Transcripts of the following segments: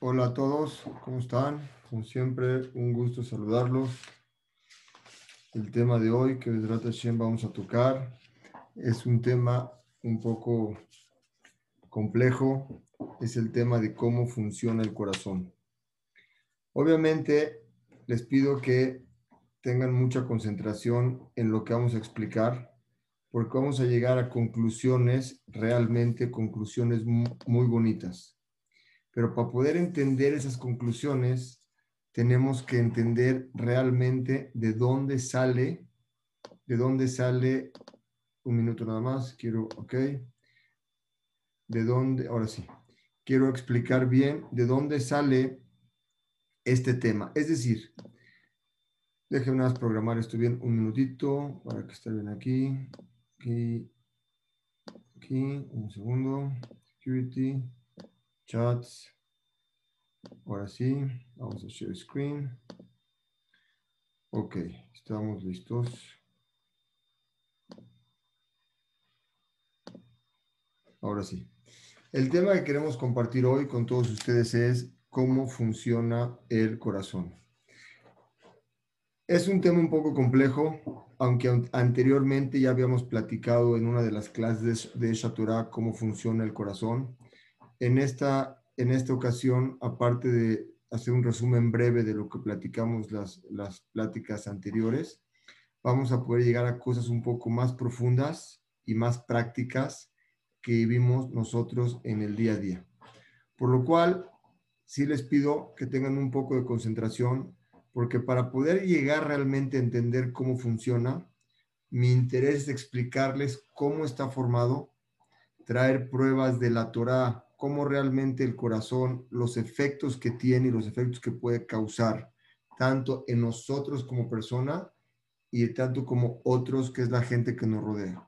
Hola a todos, ¿cómo están? Como siempre, un gusto saludarlos. El tema de hoy que Vedrata Hashem vamos a tocar es un tema un poco complejo, es el tema de cómo funciona el corazón. Obviamente, les pido que tengan mucha concentración en lo que vamos a explicar, porque vamos a llegar a conclusiones, realmente conclusiones muy bonitas. Pero para poder entender esas conclusiones, tenemos que entender realmente de dónde sale, de dónde sale, un minuto nada más, quiero, ok, de dónde, ahora sí, quiero explicar bien de dónde sale este tema. Es decir, déjenme programar esto bien un minutito para que esté bien aquí, aquí, un segundo, security chats. Ahora sí, vamos a share screen. Ok, estamos listos. Ahora sí. El tema que queremos compartir hoy con todos ustedes es cómo funciona el corazón. Es un tema un poco complejo, aunque anteriormente ya habíamos platicado en una de las clases de Shaturah cómo funciona el corazón. En esta, en esta ocasión, aparte de hacer un resumen breve de lo que platicamos las, las pláticas anteriores, vamos a poder llegar a cosas un poco más profundas y más prácticas que vivimos nosotros en el día a día. Por lo cual, sí les pido que tengan un poco de concentración, porque para poder llegar realmente a entender cómo funciona, mi interés es explicarles cómo está formado, traer pruebas de la Torah, cómo realmente el corazón, los efectos que tiene y los efectos que puede causar, tanto en nosotros como persona y tanto como otros, que es la gente que nos rodea.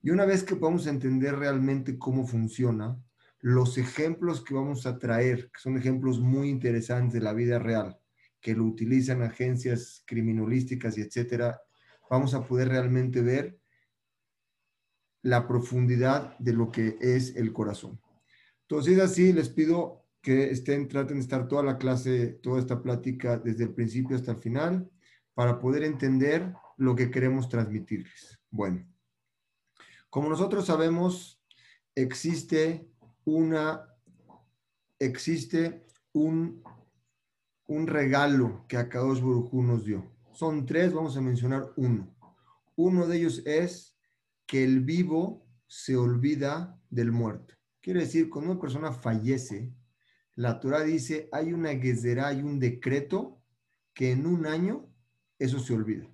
Y una vez que podamos entender realmente cómo funciona, los ejemplos que vamos a traer, que son ejemplos muy interesantes de la vida real, que lo utilizan agencias criminalísticas y etcétera, vamos a poder realmente ver la profundidad de lo que es el corazón. Entonces, así les pido que estén, traten de estar toda la clase, toda esta plática desde el principio hasta el final, para poder entender lo que queremos transmitirles. Bueno, como nosotros sabemos, existe una, existe un, un regalo que Akadosh Baruj nos dio. Son tres, vamos a mencionar uno. Uno de ellos es que el vivo se olvida del muerto. Quiere decir, cuando una persona fallece, la Torah dice, hay una gezerá, hay un decreto que en un año eso se olvida.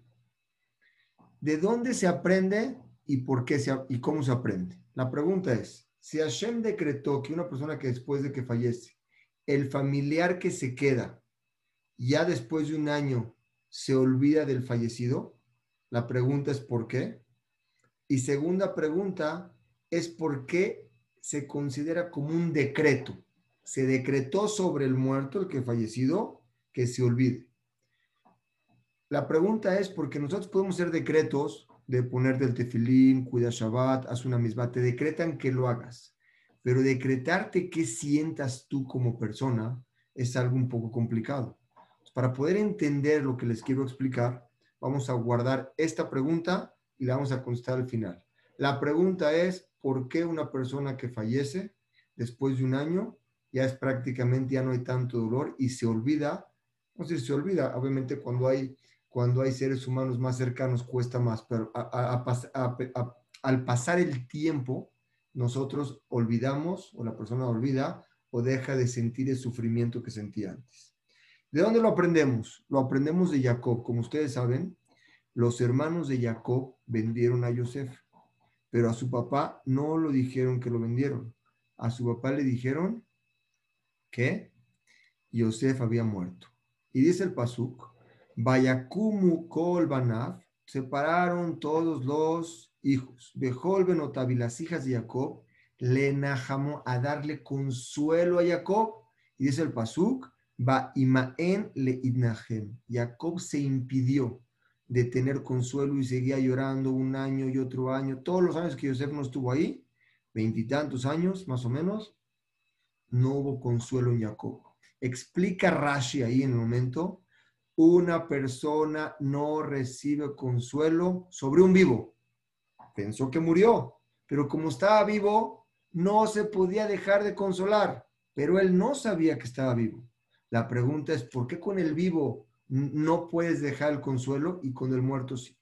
¿De dónde se aprende y por qué se, y cómo se aprende? La pregunta es, si Hashem decretó que una persona que después de que fallece, el familiar que se queda, ya después de un año, se olvida del fallecido, la pregunta es ¿por qué? Y segunda pregunta es ¿por qué se considera como un decreto? Se decretó sobre el muerto, el que fallecido, que se olvide. La pregunta es porque nosotros podemos hacer decretos de ponerte el tefilín, cuida Shabbat, haz una misma, te decretan que lo hagas. Pero decretarte qué sientas tú como persona es algo un poco complicado. Para poder entender lo que les quiero explicar, vamos a guardar esta pregunta y la vamos a contestar al final. La pregunta es, ¿por qué una persona que fallece después de un año ya es prácticamente, ya no hay tanto dolor y se olvida? No sé se olvida, obviamente cuando hay cuando hay seres humanos más cercanos cuesta más, pero al pasar el tiempo, nosotros olvidamos o la persona olvida o deja de sentir el sufrimiento que sentía antes. ¿De dónde lo aprendemos? Lo aprendemos de Jacob. Como ustedes saben, los hermanos de Jacob vendieron a Yosef, pero a su papá no lo dijeron que lo vendieron. A su papá le dijeron que Yosef había muerto. Y dice el Pasuk, Vayakumu kol banav, separaron todos los hijos. Bejol benotav y las hijas de Jacob, le najamó a darle consuelo a Jacob. Y dice el pasuk, va imaen le idnahem. Jacob se impidió de tener consuelo y seguía llorando un año y otro año. Todos los años que Yosef no estuvo ahí, veintitantos años más o menos, no hubo consuelo en Jacob. Explica Rashi ahí en el momento, una persona no recibe consuelo sobre un vivo. Pensó que murió, pero como estaba vivo, no se podía dejar de consolar, pero él no sabía que estaba vivo. La pregunta es, ¿por qué con el vivo no puedes dejar el consuelo y con el muerto sí?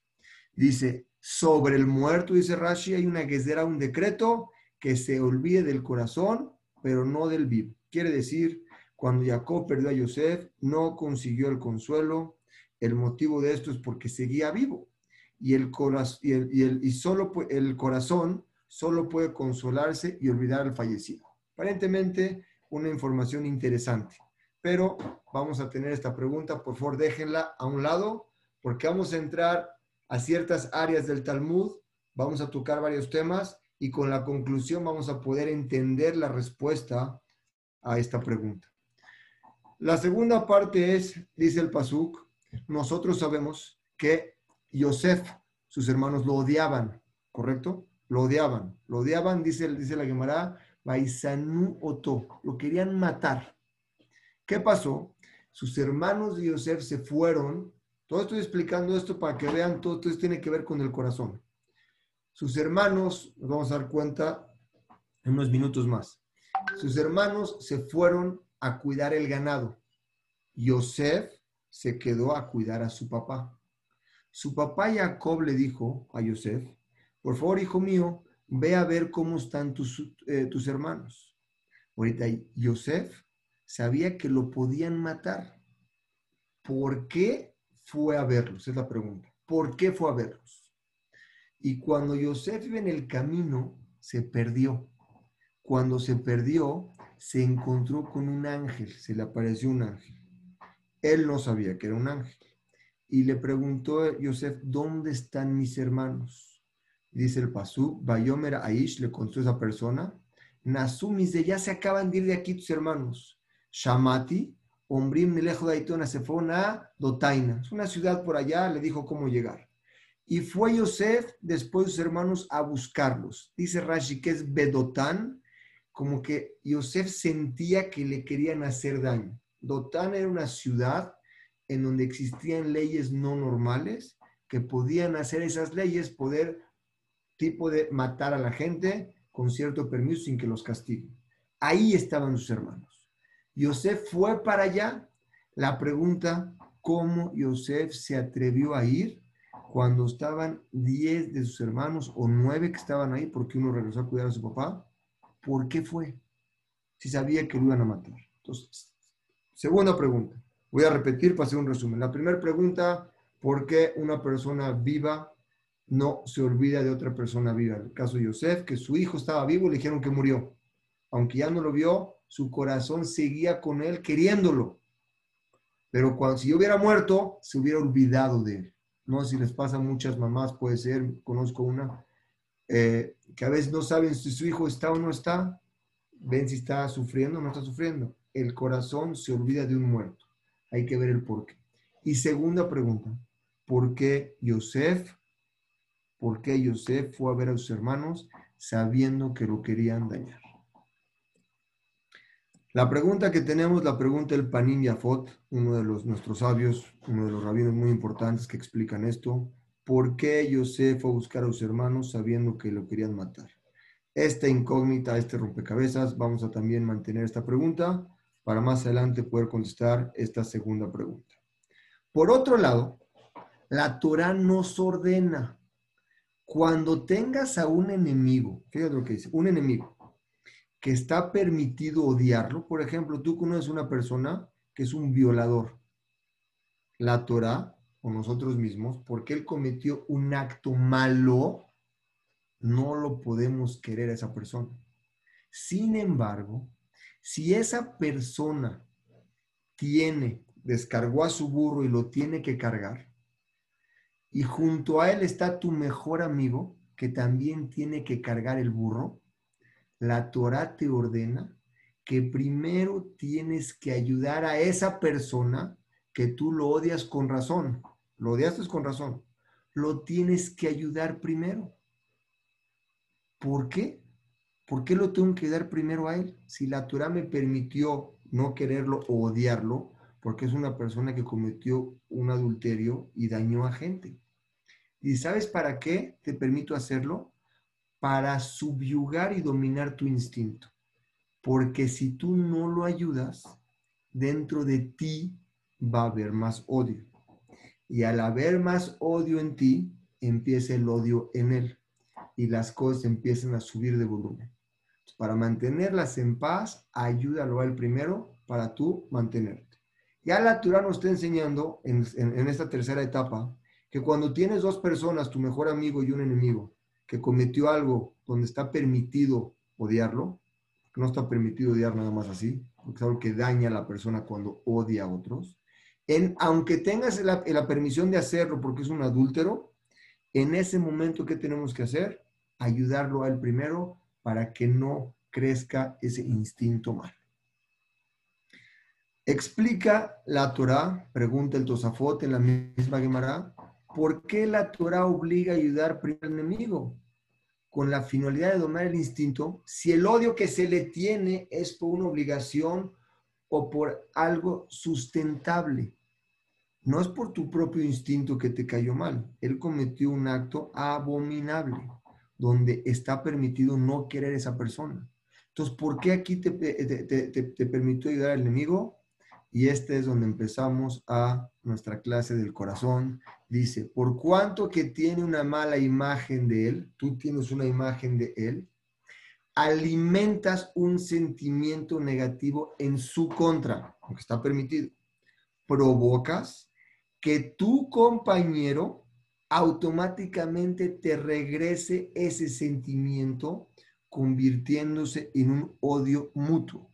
Dice, sobre el muerto, dice Rashi, hay una será un decreto que se olvide del corazón, pero no del vivo. Quiere decir, cuando Jacob perdió a Yosef, no consiguió el consuelo. El motivo de esto es porque seguía vivo. Y, el, y, solo el corazón solo puede consolarse y olvidar al fallecido. Aparentemente, una información interesante. Pero vamos a tener esta pregunta, por favor déjenla a un lado, porque vamos a entrar a ciertas áreas del Talmud, vamos a tocar varios temas y con la conclusión vamos a poder entender la respuesta a esta pregunta. La segunda parte es, dice el Pasuk, nosotros sabemos que Yosef, sus hermanos lo odiaban, ¿correcto? Lo odiaban, lo odiaban, dice, dice la Gemara, Baisanu Oto, lo querían matar. ¿Qué pasó? Sus hermanos de Yosef se fueron. Todo estoy explicando esto para que vean, todo esto tiene que ver con el corazón. Sus hermanos, nos vamos a dar cuenta en unos minutos más. Sus hermanos se fueron a cuidar el ganado. Yosef se quedó a cuidar a su papá. Su papá Jacob le dijo a Yosef, por favor, hijo mío, ve a ver cómo están tus, eh, tus hermanos. Ahorita Yosef sabía que lo podían matar. ¿Por qué fue a verlos? Es la pregunta. ¿Por qué fue a verlos? Y cuando Yosef iba en el camino, se perdió. Cuando se perdió, se encontró con un ángel, se le apareció un ángel. Él no sabía que era un ángel. Y le preguntó a Yosef, ¿dónde están mis hermanos? Dice el Pasú, Bayomer Aish le contó a esa persona, Nasumis de ya se acaban de ir de aquí tus hermanos. Shamati, Ombrim lejos de se fue a Dotaina. Es una ciudad por allá, le dijo cómo llegar. Y fue Yosef después de sus hermanos a buscarlos. Dice Rashi que es Bedotán, como que Yosef sentía que le querían hacer daño. Dotán era una ciudad en donde existían leyes no normales que podían hacer esas leyes, poder tipo de matar a la gente con cierto permiso sin que los castiguen. Ahí estaban sus hermanos. Yosef fue para allá. La pregunta, ¿cómo Yosef se atrevió a ir cuando estaban 10 de sus hermanos o 9 que estaban ahí porque uno regresó a cuidar a su papá? ¿Por qué fue? Si sabía que lo iban a matar. Entonces, segunda pregunta. Voy a repetir para hacer un resumen. La primera pregunta, ¿por qué una persona viva no se olvida de otra persona viva? el caso de Yosef, que su hijo estaba vivo, le dijeron que murió. Aunque ya no lo vio, su corazón seguía con él queriéndolo. Pero cuando si yo hubiera muerto, se hubiera olvidado de él. No sé si les pasa a muchas mamás, puede ser, conozco una, eh, que a veces no saben si su hijo está o no está, ven si está sufriendo o no está sufriendo. El corazón se olvida de un muerto. Hay que ver el por qué. Y segunda pregunta, ¿por qué Yosef, por qué Yosef fue a ver a sus hermanos sabiendo que lo querían dañar? La pregunta que tenemos, la pregunta del Panim Yafot, uno de los, nuestros sabios, uno de los rabinos muy importantes que explican esto. ¿Por qué Yosef fue a buscar a sus hermanos sabiendo que lo querían matar? Esta incógnita, este rompecabezas, vamos a también mantener esta pregunta para más adelante poder contestar esta segunda pregunta. Por otro lado, la Torah nos ordena, cuando tengas a un enemigo, fíjate lo que dice, un enemigo, que está permitido odiarlo. Por ejemplo, tú conoces una persona que es un violador. La Torah, o nosotros mismos, porque él cometió un acto malo, no lo podemos querer a esa persona. Sin embargo, si esa persona tiene, descargó a su burro y lo tiene que cargar, y junto a él está tu mejor amigo que también tiene que cargar el burro, la Torah te ordena que primero tienes que ayudar a esa persona que tú lo odias con razón. Lo odiaste con razón. Lo tienes que ayudar primero. ¿Por qué? ¿Por qué lo tengo que dar primero a él? Si la Torah me permitió no quererlo o odiarlo, porque es una persona que cometió un adulterio y dañó a gente. ¿Y sabes para qué te permito hacerlo? Para subyugar y dominar tu instinto. Porque si tú no lo ayudas, dentro de ti va a haber más odio. Y al haber más odio en ti, empieza el odio en él. Y las cosas empiezan a subir de volumen. Para mantenerlas en paz, ayúdalo a él primero para tú mantenerte. Ya la Torah nos está enseñando en, en esta tercera etapa que cuando tienes dos personas, tu mejor amigo y un enemigo, que cometió algo donde está permitido odiarlo, no está permitido odiar nada más así, porque es algo que daña a la persona cuando odia a otros. En, aunque tengas la, la permisión de hacerlo porque es un adúltero, en ese momento, ¿qué tenemos que hacer? Ayudarlo a él primero para que no crezca ese instinto mal. Explica la Torah, pregunta el Tosafot en la misma Gemara, ¿por qué la Torah obliga a ayudar primero al enemigo? con la finalidad de domar el instinto, si el odio que se le tiene es por una obligación o por algo sustentable. No es por tu propio instinto que te cayó mal. Él cometió un acto abominable, donde está permitido no querer a esa persona. Entonces, ¿por qué aquí te, te permitió ayudar al enemigo? Y este es donde empezamos a nuestra clase del corazón. Dice, por cuanto que tiene una mala imagen de él, tú tienes una imagen de él, alimentas un sentimiento negativo en su contra, aunque está permitido. Provocas que tu compañero automáticamente te regrese ese sentimiento convirtiéndose en un odio mutuo.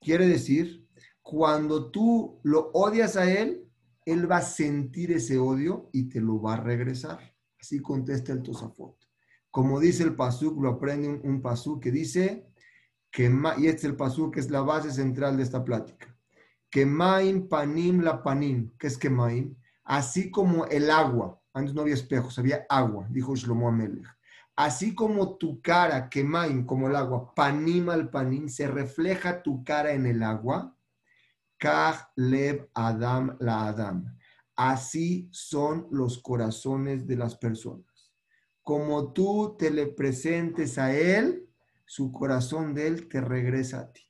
Quiere decir cuando tú lo odias a él, él va a sentir ese odio y te lo va a regresar. Así contesta el Tosafot. Como dice el Pasuk, lo aprende un, Pasuk que dice, que, y este es el Pasuk que es la base central de esta plática, que maim panim la panim, que es que maim, así como el agua, antes no había espejos, había agua, dijo Shlomo Amelech. Así como tu cara, que maim, como el agua, panim al panim, se refleja tu cara en el agua, lev Adam la Adam. Así son los corazones de las personas. Como tú te le presentes a él, su corazón de él te regresa a ti.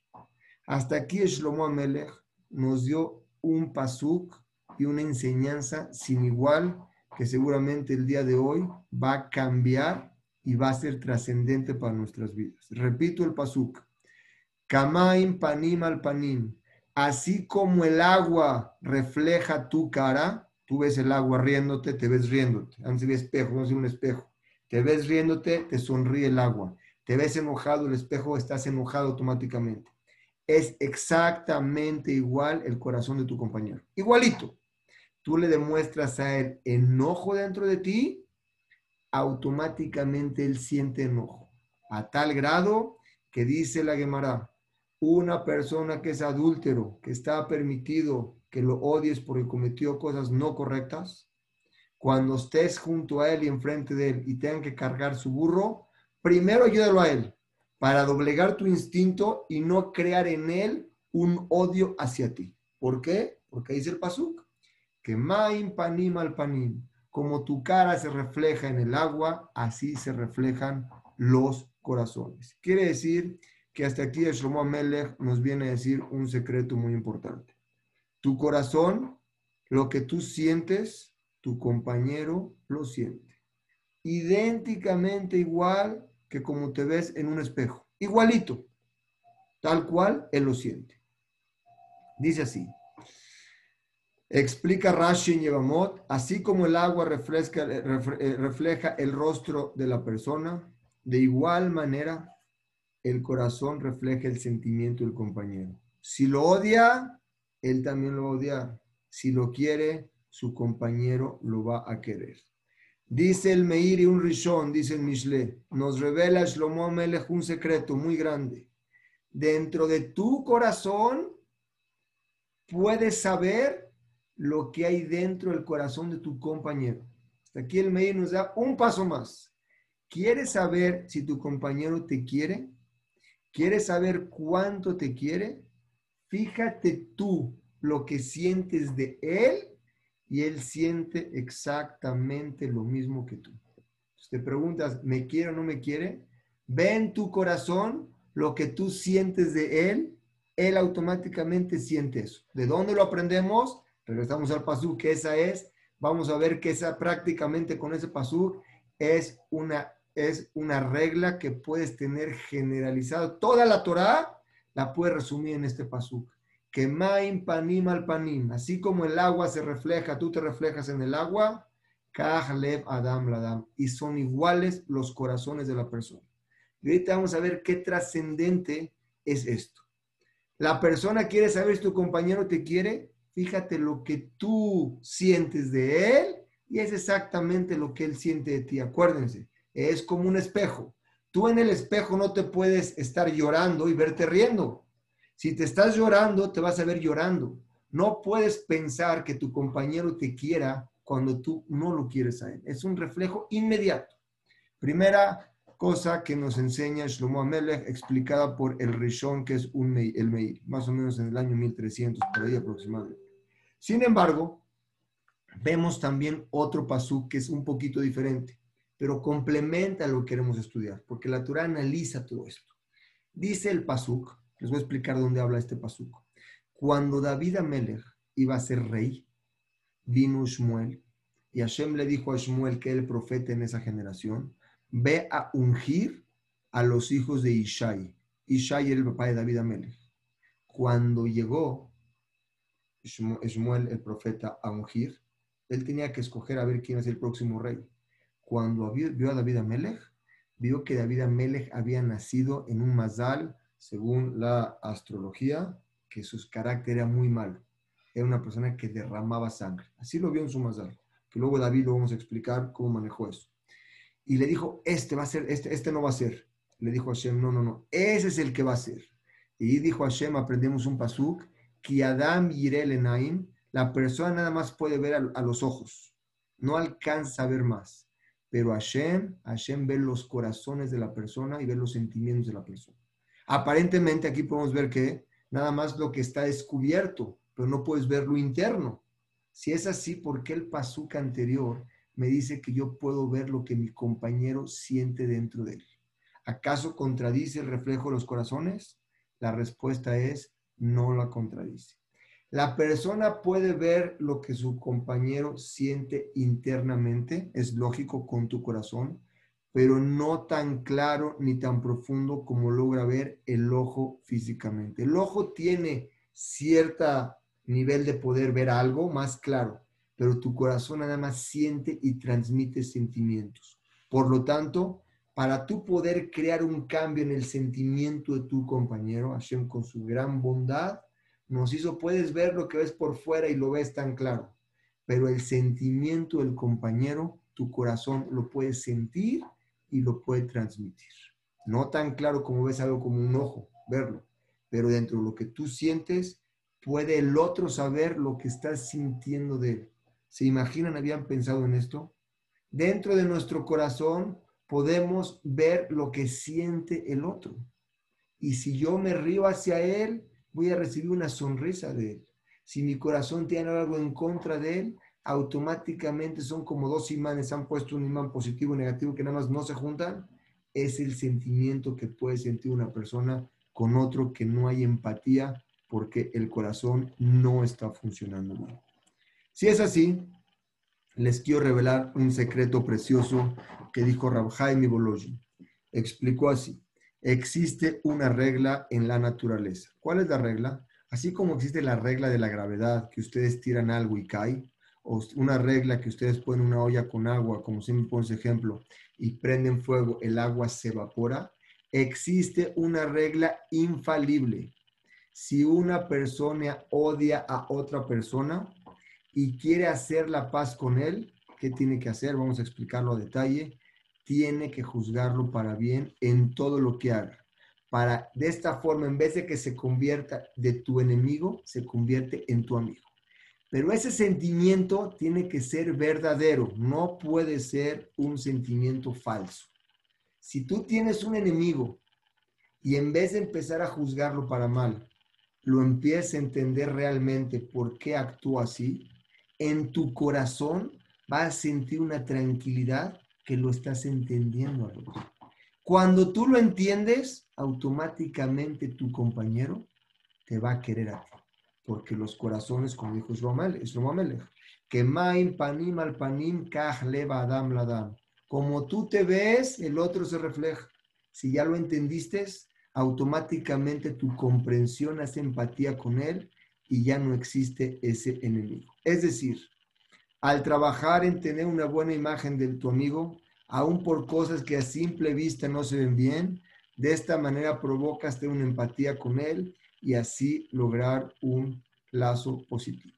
Hasta aquí Shlomo Amelech nos dio un pasuk y una enseñanza sin igual que seguramente el día de hoy va a cambiar y va a ser trascendente para nuestras vidas. Repito el pasuk. Kamaim panim al panim así como el agua refleja tu cara, tú ves el agua riéndote, te ves riéndote. Antes de espejo, no es un espejo. Te ves riéndote, te sonríe el agua. Te ves enojado, el espejo estás enojado automáticamente. Es exactamente igual el corazón de tu compañero. Igualito. Tú le demuestras a él enojo dentro de ti, automáticamente él siente enojo. A tal grado que dice la Gemara, una persona que es adúltero, que está permitido que lo odies porque cometió cosas no correctas, cuando estés junto a él y enfrente de él y tengan que cargar su burro, primero ayúdalo a él para doblegar tu instinto y no crear en él un odio hacia ti. ¿Por qué? Porque dice el pasuk, que maim panim al panim, como tu cara se refleja en el agua, así se reflejan los corazones. Quiere decir que hasta aquí Shlomo Amelech nos viene a decir un secreto muy importante. Tu corazón, lo que tú sientes, tu compañero lo siente. Idénticamente igual que como te ves en un espejo. Igualito. Tal cual él lo siente. Dice así. Explica Rashi Yevamot, así como el agua eh, refleja el rostro de la persona, de igual manera el corazón refleja el sentimiento del compañero. Si lo odia, él también lo odia. Si lo quiere, su compañero lo va a querer. Dice el Meir y un Rishon, dice el Mishle, nos revela Shlomo Melech un secreto muy grande. Dentro de tu corazón puedes saber lo que hay dentro del corazón de tu compañero. Hasta aquí el Meir nos da un paso más. ¿Quieres saber si tu compañero te quiere? ¿Quieres saber cuánto te quiere? fíjate tú lo que sientes de él y él siente exactamente lo mismo que tú. Si te preguntas, ¿me quiere o no me quiere? Ve en tu corazón lo que tú sientes de él, él automáticamente siente eso. ¿De dónde lo aprendemos? Regresamos al pasú, que esa es, vamos a ver que esa prácticamente con ese pasú es una, es una regla que puedes tener generalizada. Toda la Torah la puedes resumir en este pasú. Que maim panim al panim, así como el agua se refleja, tú te reflejas en el agua, lev adam ladam, y son iguales los corazones de la persona. Y ahorita vamos a ver qué trascendente es esto. La persona quiere saber si tu compañero te quiere, fíjate lo que tú sientes de él y es exactamente lo que él siente de ti. Acuérdense, es como un espejo. Tú en el espejo no te puedes estar llorando y verte riendo. Si te estás llorando, te vas a ver llorando. No puedes pensar que tu compañero te quiera cuando tú no lo quieres a él. Es un reflejo inmediato. Primera cosa que nos enseña Shlomo Amelech, explicada por el Rishon, que es un, el Meir, más o menos en el año 1300, por ahí aproximadamente. Sin embargo, vemos también otro pasuk que es un poquito diferente, pero complementa lo que queremos estudiar, porque la Torah analiza todo esto. Dice el pasuk, les voy a explicar dónde habla este pasuk. Cuando David Amelech iba a ser rey, vino Shmuel, y Hashem le dijo a Shmuel, que era el profeta en esa generación, ve a ungir a los hijos de Ishai. Ishai era el papá de David Amelech. Cuando llegó Shmuel, el profeta, a ungir, él tenía que escoger a ver quién es el próximo rey. Cuando vio a David Amelech, vio que David Amelech había nacido en un mazal, según la astrología, que su carácter era muy malo. Era una persona que derramaba sangre. Así lo vio en su mazal. Que luego David lo vamos a explicar cómo manejó eso. Y le dijo, este va a ser, este, este no va a ser. Le dijo a Hashem, no, no, no, ese es el que va a ser. Y dijo a Hashem, aprendemos un pasuk, que Adam Enaim, la persona nada más puede ver a, los ojos, no alcanza a ver más. Pero Hashem, Hashem ve los corazones de la persona y ve los sentimientos de la persona. Aparentemente aquí podemos ver que nada más lo que está descubierto, pero no puedes ver lo interno. Si es así, ¿por qué el pasuk anterior me dice que yo puedo ver lo que mi compañero siente dentro de él? ¿Acaso contradice el reflejo de los corazones? La respuesta es no la contradice. La persona puede ver lo que su compañero siente internamente, es lógico con tu corazón, pero no tan claro ni tan profundo como logra ver el ojo físicamente. El ojo tiene cierto nivel de poder ver algo más claro, pero tu corazón nada más siente y transmite sentimientos. Por lo tanto, para tú poder crear un cambio en el sentimiento de tu compañero, Hashem con su gran bondad nos hizo, puedes ver lo que ves por fuera y lo ves tan claro, pero el sentimiento del compañero, tu corazón lo puede sentir y lo puede transmitir. No tan claro como ves algo como un ojo, verlo, pero dentro de lo que tú sientes, puede el otro saber lo que estás sintiendo de él. ¿Se imaginan, habían pensado en esto? Dentro de nuestro corazón podemos ver lo que siente el otro. Y si yo me río hacia él, voy a recibir una sonrisa de él. Si mi corazón tiene algo en contra de él, automáticamente son como dos imanes, han puesto un imán positivo y negativo que nada más no se juntan. Es el sentimiento que puede sentir una persona con otro que no hay empatía porque el corazón no está funcionando bien. Si es así, les quiero revelar un secreto precioso que dijo Rab Jaime Bologi. Explicó así, existe una regla en la naturaleza. ¿Cuál es la regla? Así como existe la regla de la gravedad, que ustedes tiran algo y cae, o una regla que ustedes ponen una olla con agua, como siempre pones ejemplo, y prenden fuego, el agua se evapora, existe una regla infalible. Si una persona odia a otra persona, y quiere hacer la paz con él, ¿qué tiene que hacer? Vamos a explicarlo a detalle. Tiene que juzgarlo para bien en todo lo que haga. Para de esta forma, en vez de que se convierta de tu enemigo, se convierte en tu amigo. Pero ese sentimiento tiene que ser verdadero, no puede ser un sentimiento falso. Si tú tienes un enemigo y en vez de empezar a juzgarlo para mal, lo empieces a entender realmente por qué actúa así, en tu corazón vas a sentir una tranquilidad que lo estás entendiendo Cuando tú lo entiendes, automáticamente tu compañero te va a querer a ti. Porque los corazones, como dijo Shlomo que maim panim al panim kach leva adam ladam. Como tú te ves, el otro se refleja. Si ya lo entendiste, automáticamente tu comprensión hace empatía con él y ya no existe ese enemigo. Es decir, al trabajar en tener una buena imagen de tu amigo, aun por cosas que a simple vista no se ven bien, de esta manera provocas una empatía con él y así lograr un lazo positivo.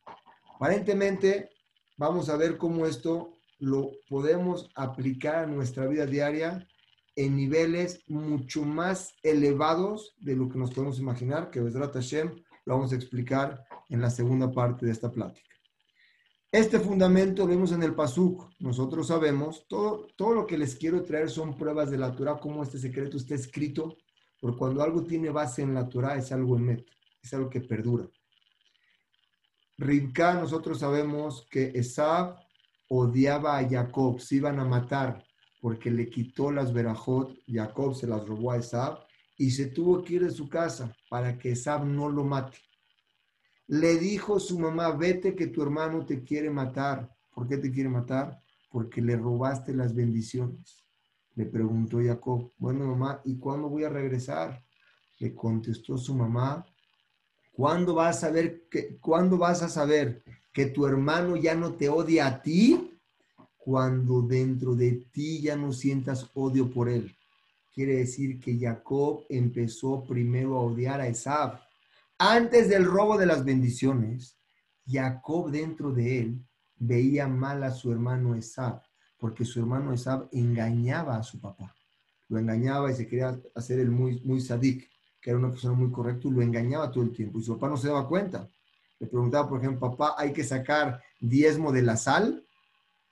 Aparentemente, vamos a ver cómo esto lo podemos aplicar a nuestra vida diaria en niveles mucho más elevados de lo que nos podemos imaginar, que Besrat Hashem lo vamos a explicar en la segunda parte de esta plática. Este fundamento vemos en el Pasuk. Nosotros sabemos, todo, todo lo que les quiero traer son pruebas de la Torah, cómo este secreto está escrito, porque cuando algo tiene base en la Torah es algo emet, es algo que perdura. Ribka, nosotros sabemos que Esab odiaba a Jacob, se iban a matar porque le quitó las verajot, Jacob se las robó a Esab y se tuvo que ir de su casa para que Esab no lo mate. Le dijo su mamá, vete que tu hermano te quiere matar. ¿Por qué te quiere matar? Porque le robaste las bendiciones. Le preguntó Jacob, bueno mamá, ¿y cuándo voy a regresar? Le contestó su mamá, ¿cuándo vas a ver que, ¿cuándo vas a saber que tu hermano ya no te odia a ti? cuando dentro de ti ya no sientas odio por él. Quiere decir que Jacob empezó primero a odiar a Esab. Antes del robo de las bendiciones, Jacob dentro de él veía mal a su hermano Esab, porque su hermano Esab engañaba a su papá. Lo engañaba y se quería hacer el muy, muy sadik, que era una persona muy correcta, y lo engañaba todo el tiempo. Y su papá no se daba cuenta. Le preguntaba, por ejemplo, papá, ¿hay que sacar diezmo de la sal?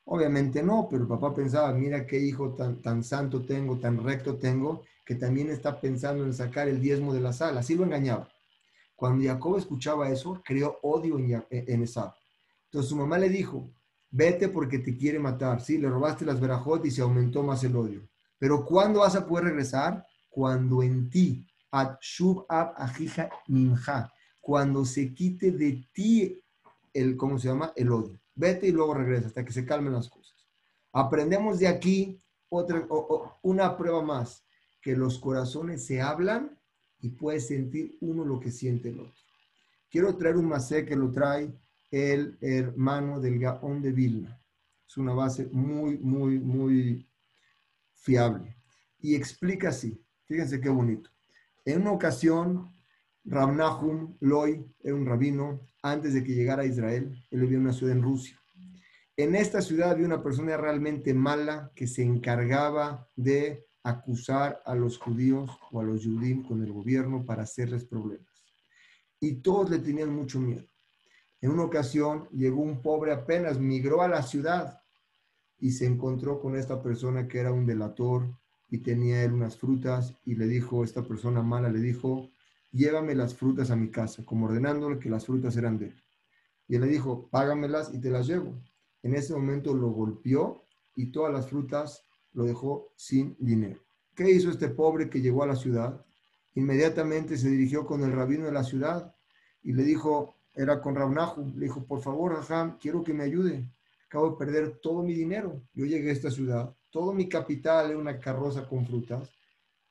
Obviamente no, pero el papá pensaba, mira qué hijo tan, tan santo tengo, tan recto tengo, que también está pensando en sacar el diezmo de la sal. Así lo engañaba. Cuando Jacob escuchaba eso, creó odio en, Esab. Entonces su mamá le dijo, vete porque te quiere matar. Sí, le robaste las verajot y se aumentó más el odio. Pero ¿cuándo vas a poder regresar? Cuando en ti, ad shub ab ajija minja, cuando se quite de ti el, ¿cómo se llama? El odio. Vete y luego regresa hasta que se calmen las cosas. Aprendemos de aquí otra, una prueba más, que los corazones se hablan y puede sentir uno lo que siente el otro. Quiero traer un masé que lo trae el hermano del Gaón de Vilna. Es una base muy, muy, muy fiable. Y explica así. Fíjense qué bonito. En una ocasión, Rabnahum Loy era un rabino antes de que llegara a Israel. Él vivía en una ciudad en Rusia. En esta ciudad había una persona realmente mala que se encargaba de acusar a los judíos o a los judíos con el gobierno para hacerles problemas. Y todos le tenían mucho miedo. En una ocasión llegó un pobre apenas, migró a la ciudad y se encontró con esta persona que era un delator y tenía él unas frutas y le dijo, esta persona mala le dijo, llévame las frutas a mi casa, como ordenándole que las frutas eran de él. Y él le dijo, págamelas y te las llevo. En ese momento lo golpeó y todas las frutas lo dejó sin dinero. ¿Qué hizo este pobre que llegó a la ciudad? Inmediatamente se dirigió con el rabino de la ciudad y le dijo, era con Rabnahu, le dijo, por favor, Raham, quiero que me ayude. Acabo de perder todo mi dinero. Yo llegué a esta ciudad, todo mi capital era una carroza con frutas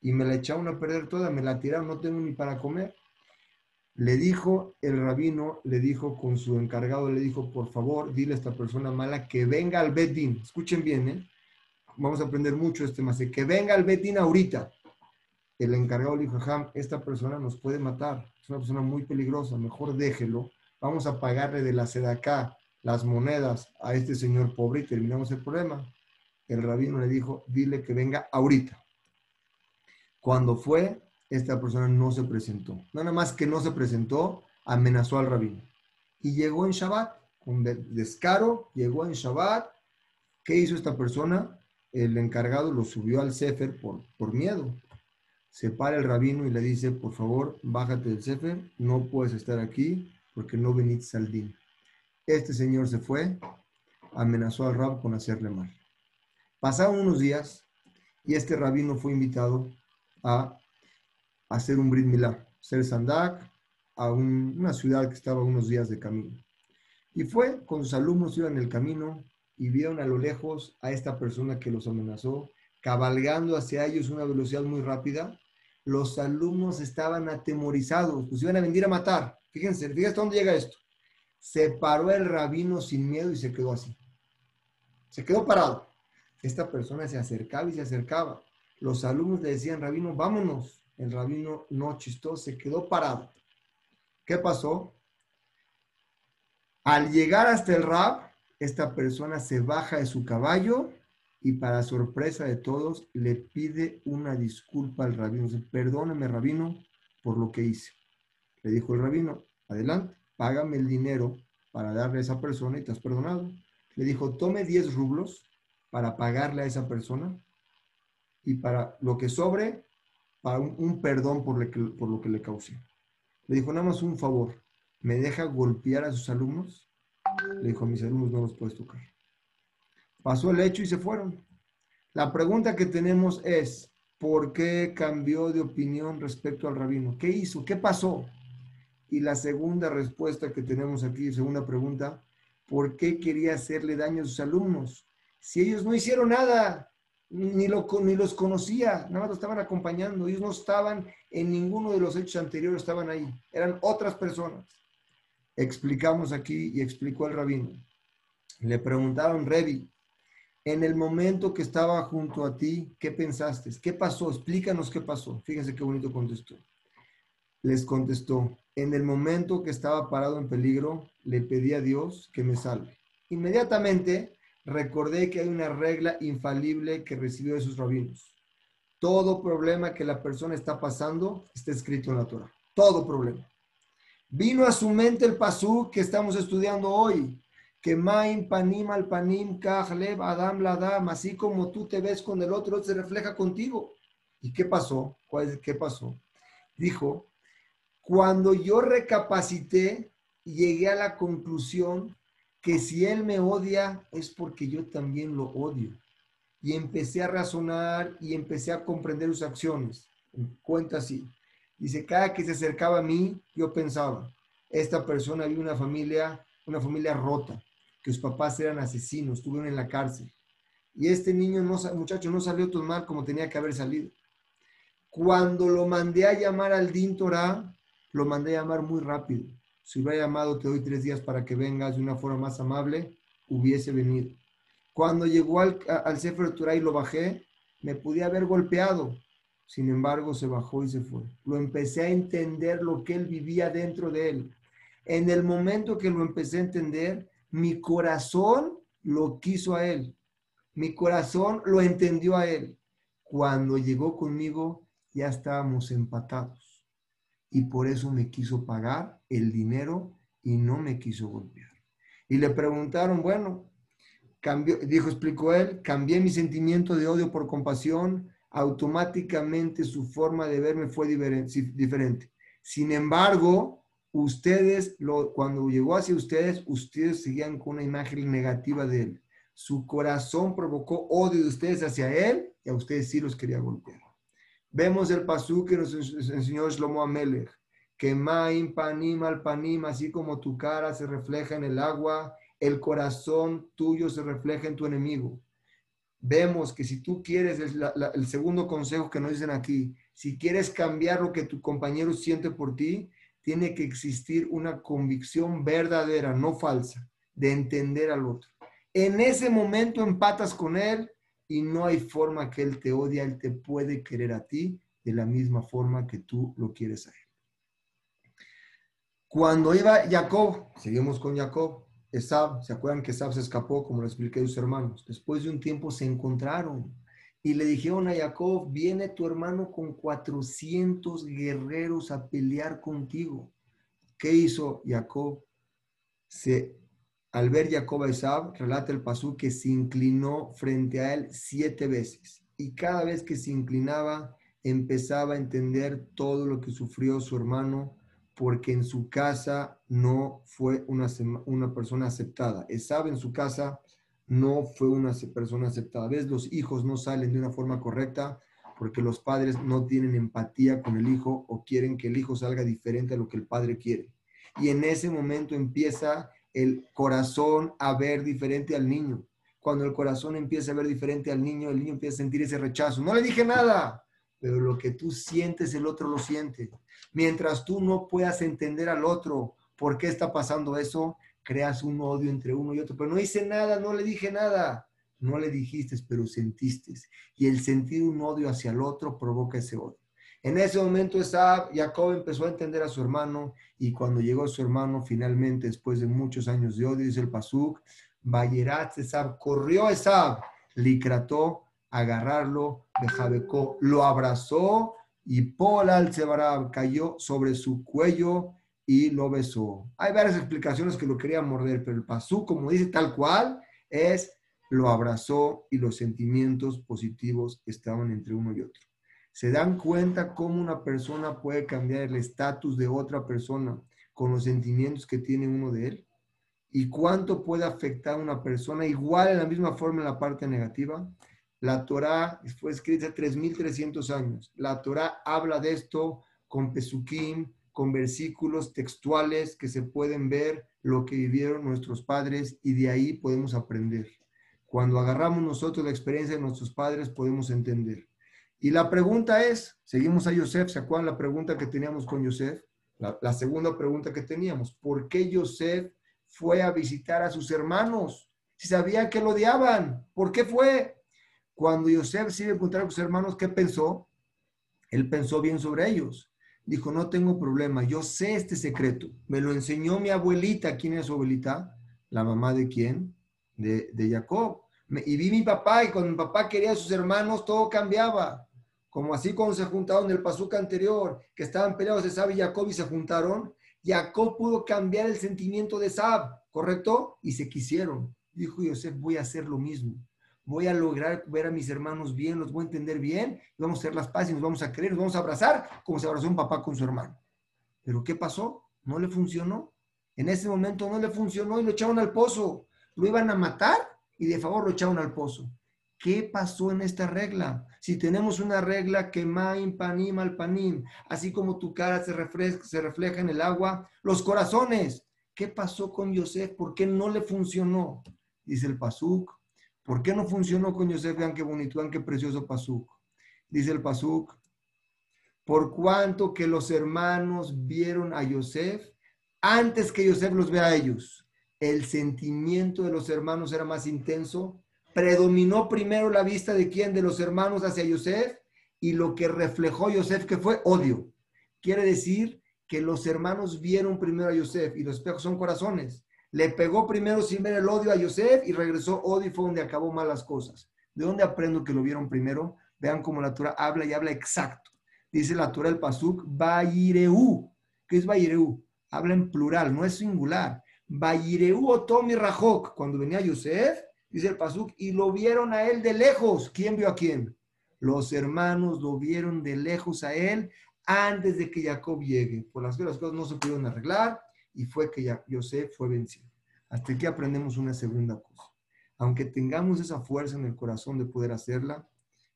y me la echaron a perder toda, me la tiraron, no tengo ni para comer. Le dijo el rabino, le dijo con su encargado, le dijo, por favor, dile a esta persona mala que venga al Betín. Escuchen bien, ¿eh? Vamos a aprender mucho este más. Que venga al Betín ahorita. El encargado le dijo, Jam, esta persona nos puede matar. Es una persona muy peligrosa, mejor déjelo. Vamos a pagarle de la acá las monedas a este señor pobre y terminamos el problema. El rabino le dijo, dile que venga ahorita. Cuando fue, esta persona no se presentó. Nada más que no se presentó, amenazó al rabino. Y llegó en Shabbat, con descaro, llegó en Shabbat. ¿Qué hizo esta persona? El encargado lo subió al Sefer por, por miedo. se para el rabino y le dice, por favor, bájate del Sefer, no puedes estar aquí porque no venís al din. Este señor se fue, amenazó al rab con hacerle mal. Pasaron unos días y este rabino fue invitado a hacer un Brit Milá, ser Sandak, a una ciudad que estaba unos días de camino. Y fue con sus alumnos, iban en el camino y vieron a lo lejos a esta persona que los amenazó, cabalgando hacia ellos una velocidad muy rápida. Los alumnos estaban atemorizados, pues iban a venir a matar. Fíjense, fíjense dónde llega esto. Se paró el rabino sin miedo y se quedó así. Se quedó parado. Esta persona se acercaba y se acercaba. Los alumnos le decían, rabino, vámonos. El rabino no chistó, se quedó parado. ¿Qué pasó? Al llegar hasta el rab, esta persona se baja de su caballo y para sorpresa de todos le pide una disculpa al rabino. Dice, perdóneme, rabino, por lo que hice. Le dijo el rabino, adelante, págame el dinero para darle a esa persona y te has perdonado. Le dijo, tome 10 rublos para pagarle a esa persona y para lo que sobre, para un, perdón por, por lo que le causé. Le dijo, nada más un favor, ¿me deja golpear a sus alumnos? Le dijo, mis alumnos no los puedes tocar. Pasó el hecho y se fueron. La pregunta que tenemos es, ¿por qué cambió de opinión respecto al rabino? ¿Qué hizo? ¿Qué pasó? Y la segunda respuesta que tenemos aquí, segunda pregunta, ¿por qué quería hacerle daño a sus alumnos? Si ellos no hicieron nada, ni, lo, ni los conocía, nada más lo estaban acompañando. Ellos no estaban en ninguno de los hechos anteriores, estaban ahí. Eran otras personas. Explicamos aquí y explicó el rabino. Le preguntaron, Revi, en el momento que estaba junto a ti, ¿qué pensaste? ¿Qué pasó? Explícanos qué pasó. Fíjense qué bonito contestó. Les contestó, en el momento que estaba parado en peligro, le pedí a Dios que me salve. Inmediatamente recordé que hay una regla infalible que recibió de sus rabinos. Todo problema que la persona está pasando está escrito en la Torah. Todo problema. Vino a su mente el pasú que estamos estudiando hoy. Que maim panim al panim kahlev adam ladam. Así como tú te ves con el otro, se refleja contigo. ¿Y qué pasó? ¿Qué pasó? Dijo, cuando yo recapacité, llegué a la conclusión que si él me odia es porque yo también lo odio. Y empecé a razonar y empecé a comprender sus acciones. Cuenta así. Dice, cada que se acercaba a mí, yo pensaba, esta persona vive una familia, una familia rota, que sus papás eran asesinos, estuvieron en la cárcel. Y este niño, no, muchacho, no salió tan mal como tenía que haber salido. Cuando lo mandé a llamar al Din lo mandé a llamar muy rápido si hubiera llamado, te doy tres días para que vengas de una forma más amable, hubiese venido. Cuando llegó al, al Sefer Torah y lo bajé, me podía haber golpeado. Sin embargo, se bajó y se fue. Lo empecé a entender lo que él vivía dentro de él. En el momento que lo empecé a entender, mi corazón lo quiso a él. Mi corazón lo entendió a él. Cuando llegó conmigo, ya estábamos empatados y por eso me quiso pagar el dinero y no me quiso golpear. Y le preguntaron, bueno, cambió, dijo, explicó él, cambié mi sentimiento de odio por compasión, automáticamente su forma de verme fue diferente. Sin embargo, ustedes, cuando llegó hacia ustedes, ustedes seguían con una imagen negativa de él. Su corazón provocó odio de ustedes hacia él y a ustedes sí los quería golpear. Vemos el pasú que nos enseñó Shlomo Amelech, que maim panim al panim, así como tu cara se refleja en el agua, el corazón tuyo se refleja en tu enemigo. Vemos que si tú quieres, el segundo consejo que nos dicen aquí, si quieres cambiar lo que tu compañero siente por ti, tiene que existir una convicción verdadera, no falsa, de entender al otro. En ese momento empatas con él y no hay forma que Él te odie, Él te puede querer a ti de la misma forma que tú lo quieres a Él. Cuando iba Jacob, seguimos con Jacob, Esab, ¿se acuerdan que Esab se escapó, como lo expliqué a sus hermanos? Después de un tiempo se encontraron y le dijeron a Jacob, viene tu hermano con 400 guerreros a pelear contigo. ¿Qué hizo Jacob? Se al ver Jacob a Esab, relata el pasú que se inclinó frente a él siete veces. Y cada vez que se inclinaba, empezaba a entender todo lo que sufrió su hermano porque en su casa no fue una, una persona aceptada. Esab en su casa no fue una persona aceptada. ¿Ves? Los hijos no salen de una forma correcta porque los padres no tienen empatía con el hijo o quieren que el hijo salga diferente a lo que el padre quiere. Y en ese momento empieza el corazón a ver diferente al niño. Cuando el corazón empieza a ver diferente al niño, el niño empieza a sentir ese rechazo. No le dije nada, pero lo que tú sientes, el otro lo siente. Mientras tú no puedas entender al otro por qué está pasando eso, creas un odio entre uno y otro. Pero no hice nada, no le dije nada. No le dijiste, pero sentiste. Y el sentir un odio hacia el otro provoca ese odio. En ese momento Jacob empezó a entender a su hermano y cuando llegó su hermano finalmente, después de muchos años de odio, dice el Pasuk, Bayerat Esab, corrió Esab, licrató agarrarlo, Bejabecó, lo abrazó y Pol al cayó sobre su cuello y lo besó. Hay varias explicaciones que lo quería morder, pero el pasú, como dice tal cual, es lo abrazó y los sentimientos positivos estaban entre uno y otro. ¿Se dan cuenta cómo una persona puede cambiar el estatus de otra persona con los sentimientos que tiene uno de él? ¿Y cuánto puede afectar a una persona igual en la misma forma en la parte negativa? La Torah fue escrita 3.300 años. La Torah habla de esto con pesukim, con versículos textuales que se pueden ver lo que vivieron nuestros padres y de ahí podemos aprender. Cuando agarramos nosotros la experiencia de nuestros padres podemos entender. Y la pregunta es, seguimos a Yosef, ¿se acuerdan la pregunta que teníamos con Yosef? La, la segunda pregunta que teníamos, ¿por qué Yosef fue a visitar a sus hermanos? Si sabía que lo odiaban, ¿por qué fue? Cuando Yosef se iba a encontrar con sus hermanos, ¿qué pensó? Él pensó bien sobre ellos. Dijo, no tengo problema, yo sé este secreto. Me lo enseñó mi abuelita. ¿Quién es su abuelita? ¿La mamá de quién? De, de Jacob. y vi mi papá y cuando mi papá quería a sus hermanos, todo cambiaba. Como así cuando se juntaron en el pasuca anterior, que estaban peleados de Sab y Jacob y se juntaron, Jacob pudo cambiar el sentimiento de Sab, ¿correcto? Y se quisieron. Dijo Yosef, voy a hacer lo mismo voy a lograr ver a mis hermanos bien, los voy a entender bien, vamos a hacer las y nos vamos a querer, nos vamos a abrazar como se abrazó un papá con su hermano. Pero ¿qué pasó? No le funcionó. En ese momento no le funcionó y lo echaron al pozo. Lo iban a matar y de favor lo echaron al pozo. ¿Qué pasó en esta regla? Si tenemos una regla que panim al panim, así como tu cara se refleja, se refleja en el agua, los corazones. ¿Qué pasó con Yosef? ¿Por qué no le funcionó? Dice el Pasuk, ¿Por qué no funcionó con Yosef? Vean qué bonito, vean qué precioso Pasuk. Dice el Pasuk, por cuanto que los hermanos vieron a Yosef antes que Yosef los vea a ellos. El sentimiento de los hermanos era más intenso. Predominó primero la vista de quién, de los hermanos hacia Yosef, y lo que reflejó Yosef que fue odio. Quiere decir que los hermanos vieron primero a Yosef y los espejos son corazones. Le pegó primero sin ver el odio a Yosef y regresó odio y fue donde acabó malas cosas. ¿De dónde aprendo que lo vieron primero? Vean cómo la Torah habla y habla exacto. Dice la Torah el Pasuk, Bayireu. ¿Qué es Bayireu? Habla en plural, no es singular. Bayireu Otomi Rajok. Cuando venía Yosef, dice el Pasuk, y lo vieron a él de lejos. ¿Quién vio a quién? Los hermanos lo vieron de lejos a él antes de que Jacob llegue. Por las que las cosas no se pudieron arreglar y fue que ya Yosef fue vencido. Hasta aquí aprendemos una segunda cosa. Aunque tengamos esa fuerza en el corazón de poder hacerla,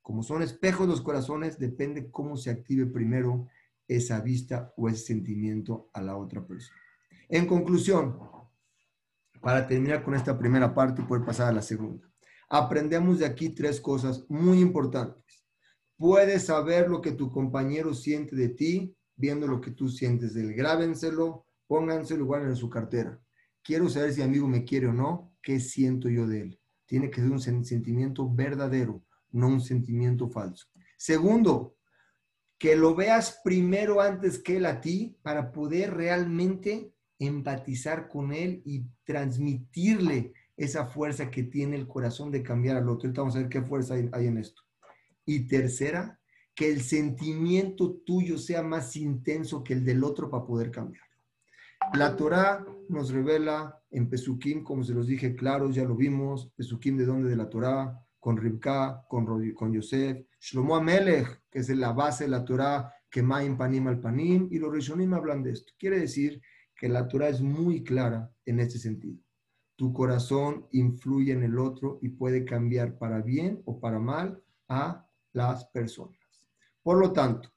como son espejos los corazones, depende cómo se active primero esa vista o ese sentimiento a la otra persona. En conclusión, para terminar con esta primera parte y poder pasar a la segunda, aprendemos de aquí tres cosas muy importantes. Puedes saber lo que tu compañero siente de ti viendo lo que tú sientes de él. Grábenselo, Pónganse lugar en su cartera. Quiero saber si mi amigo me quiere o no, qué siento yo de él. Tiene que ser un sentimiento verdadero, no un sentimiento falso. Segundo, que lo veas primero antes que él a ti para poder realmente empatizar con él y transmitirle esa fuerza que tiene el corazón de cambiar al otro. Ahorita vamos a ver qué fuerza hay, hay en esto. Y tercera, que el sentimiento tuyo sea más intenso que el del otro para poder cambiar. La Torah nos revela en Pesukim, como se los dije claros, ya lo vimos, Pesukim de dónde de la Torah, con Ribka, con, con Yosef, Shlomo Amelech, que es la base de la Torah, que Maim Panim al Panim, y los Rishonim hablan de esto. Quiere decir que la Torah es muy clara en este sentido. Tu corazón influye en el otro y puede cambiar para bien o para mal a las personas. Por lo tanto,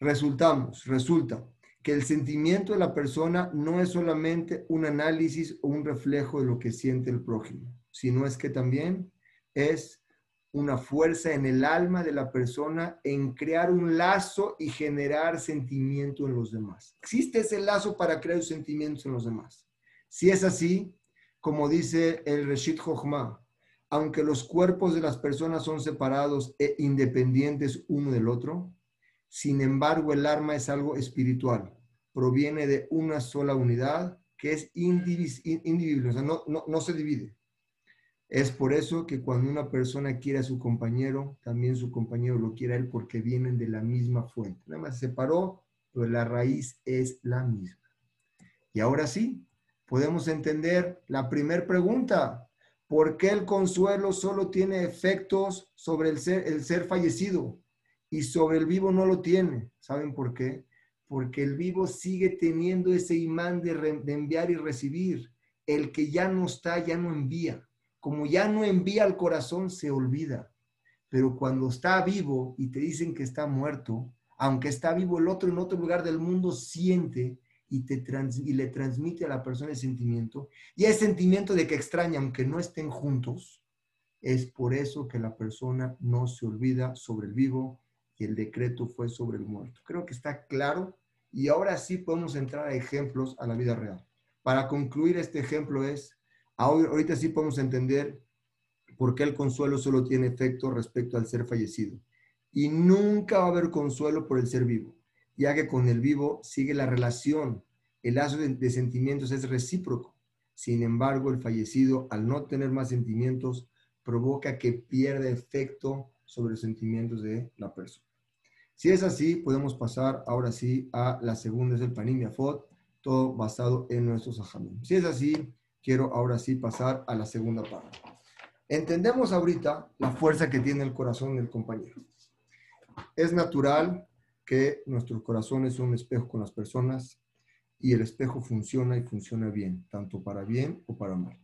resultamos, resulta que el sentimiento de la persona no es solamente un análisis o un reflejo de lo que siente el prójimo, sino es que también es una fuerza en el alma de la persona en crear un lazo y generar sentimiento en los demás. Existe ese lazo para crear sentimientos en los demás. Si es así, como dice el Reshit Jochma, aunque los cuerpos de las personas son separados e independientes uno del otro, sin embargo el alma es algo espiritual, proviene de una sola unidad que es indivisible, o sea, no, no se divide. Es por eso que cuando una persona quiere a su compañero, también su compañero lo quiere a él porque vienen de la misma fuente. Nada más se separó, pero la raíz es la misma. Y ahora sí, podemos entender la primera pregunta. ¿Por qué el consuelo solo tiene efectos sobre el ser, el ser fallecido y sobre el vivo no lo tiene? ¿Saben por qué? Porque el vivo sigue teniendo ese imán de, enviar y recibir. El que ya no está, ya no envía como ya no envía al corazón, se olvida. Pero cuando está vivo y te dicen que está muerto, aunque está vivo el otro en otro lugar del mundo, siente y, te y le transmite a la persona el sentimiento. Y el sentimiento de que extraña, aunque no estén juntos, es por eso que la persona no se olvida sobre el vivo el decreto fue sobre el muerto. Creo que está claro y ahora sí podemos entrar a ejemplos a la vida real. Para concluir, este ejemplo es Ahorita sí podemos entender por qué el consuelo solo tiene efecto respecto al ser fallecido. Y nunca va a haber consuelo por el ser vivo, ya que con el vivo sigue la relación. El lazo de, sentimientos es recíproco. Sin embargo, el fallecido, al no tener más sentimientos, provoca que pierda efecto sobre los sentimientos de la persona. Si es así, podemos pasar ahora sí a la segunda, es el Panimia Fot, todo basado en nuestros ajamim. Si es así, quiero ahora sí pasar a la segunda parte. Entendemos ahorita la fuerza que tiene el corazón del compañero. Es natural que nuestro corazón es un espejo con las personas y el espejo funciona y funciona bien, tanto para bien o para mal.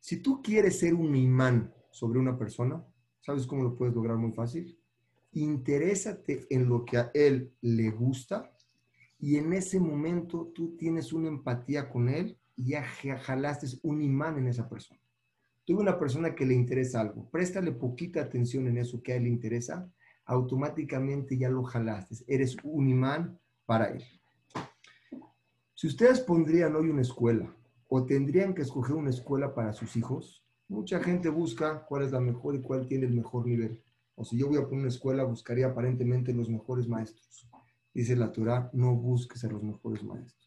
Si tú quieres ser un imán sobre una persona, ¿sabes cómo lo puedes lograr muy fácil? Interésate en lo que a él le gusta y en ese momento tú tienes una empatía con él y ya jalaste un imán en esa persona. Tuve una persona que le interesa algo, préstale poquita atención en eso que a él le interesa, automáticamente ya lo jalaste, eres un imán para él. Si ustedes pondrían hoy una escuela o tendrían que escoger una escuela para sus hijos, mucha gente busca cuál es la mejor y cuál tiene el mejor nivel. O si yo voy a poner una escuela, buscaría aparentemente los mejores maestros. Dice la Torah, no busques a los mejores maestros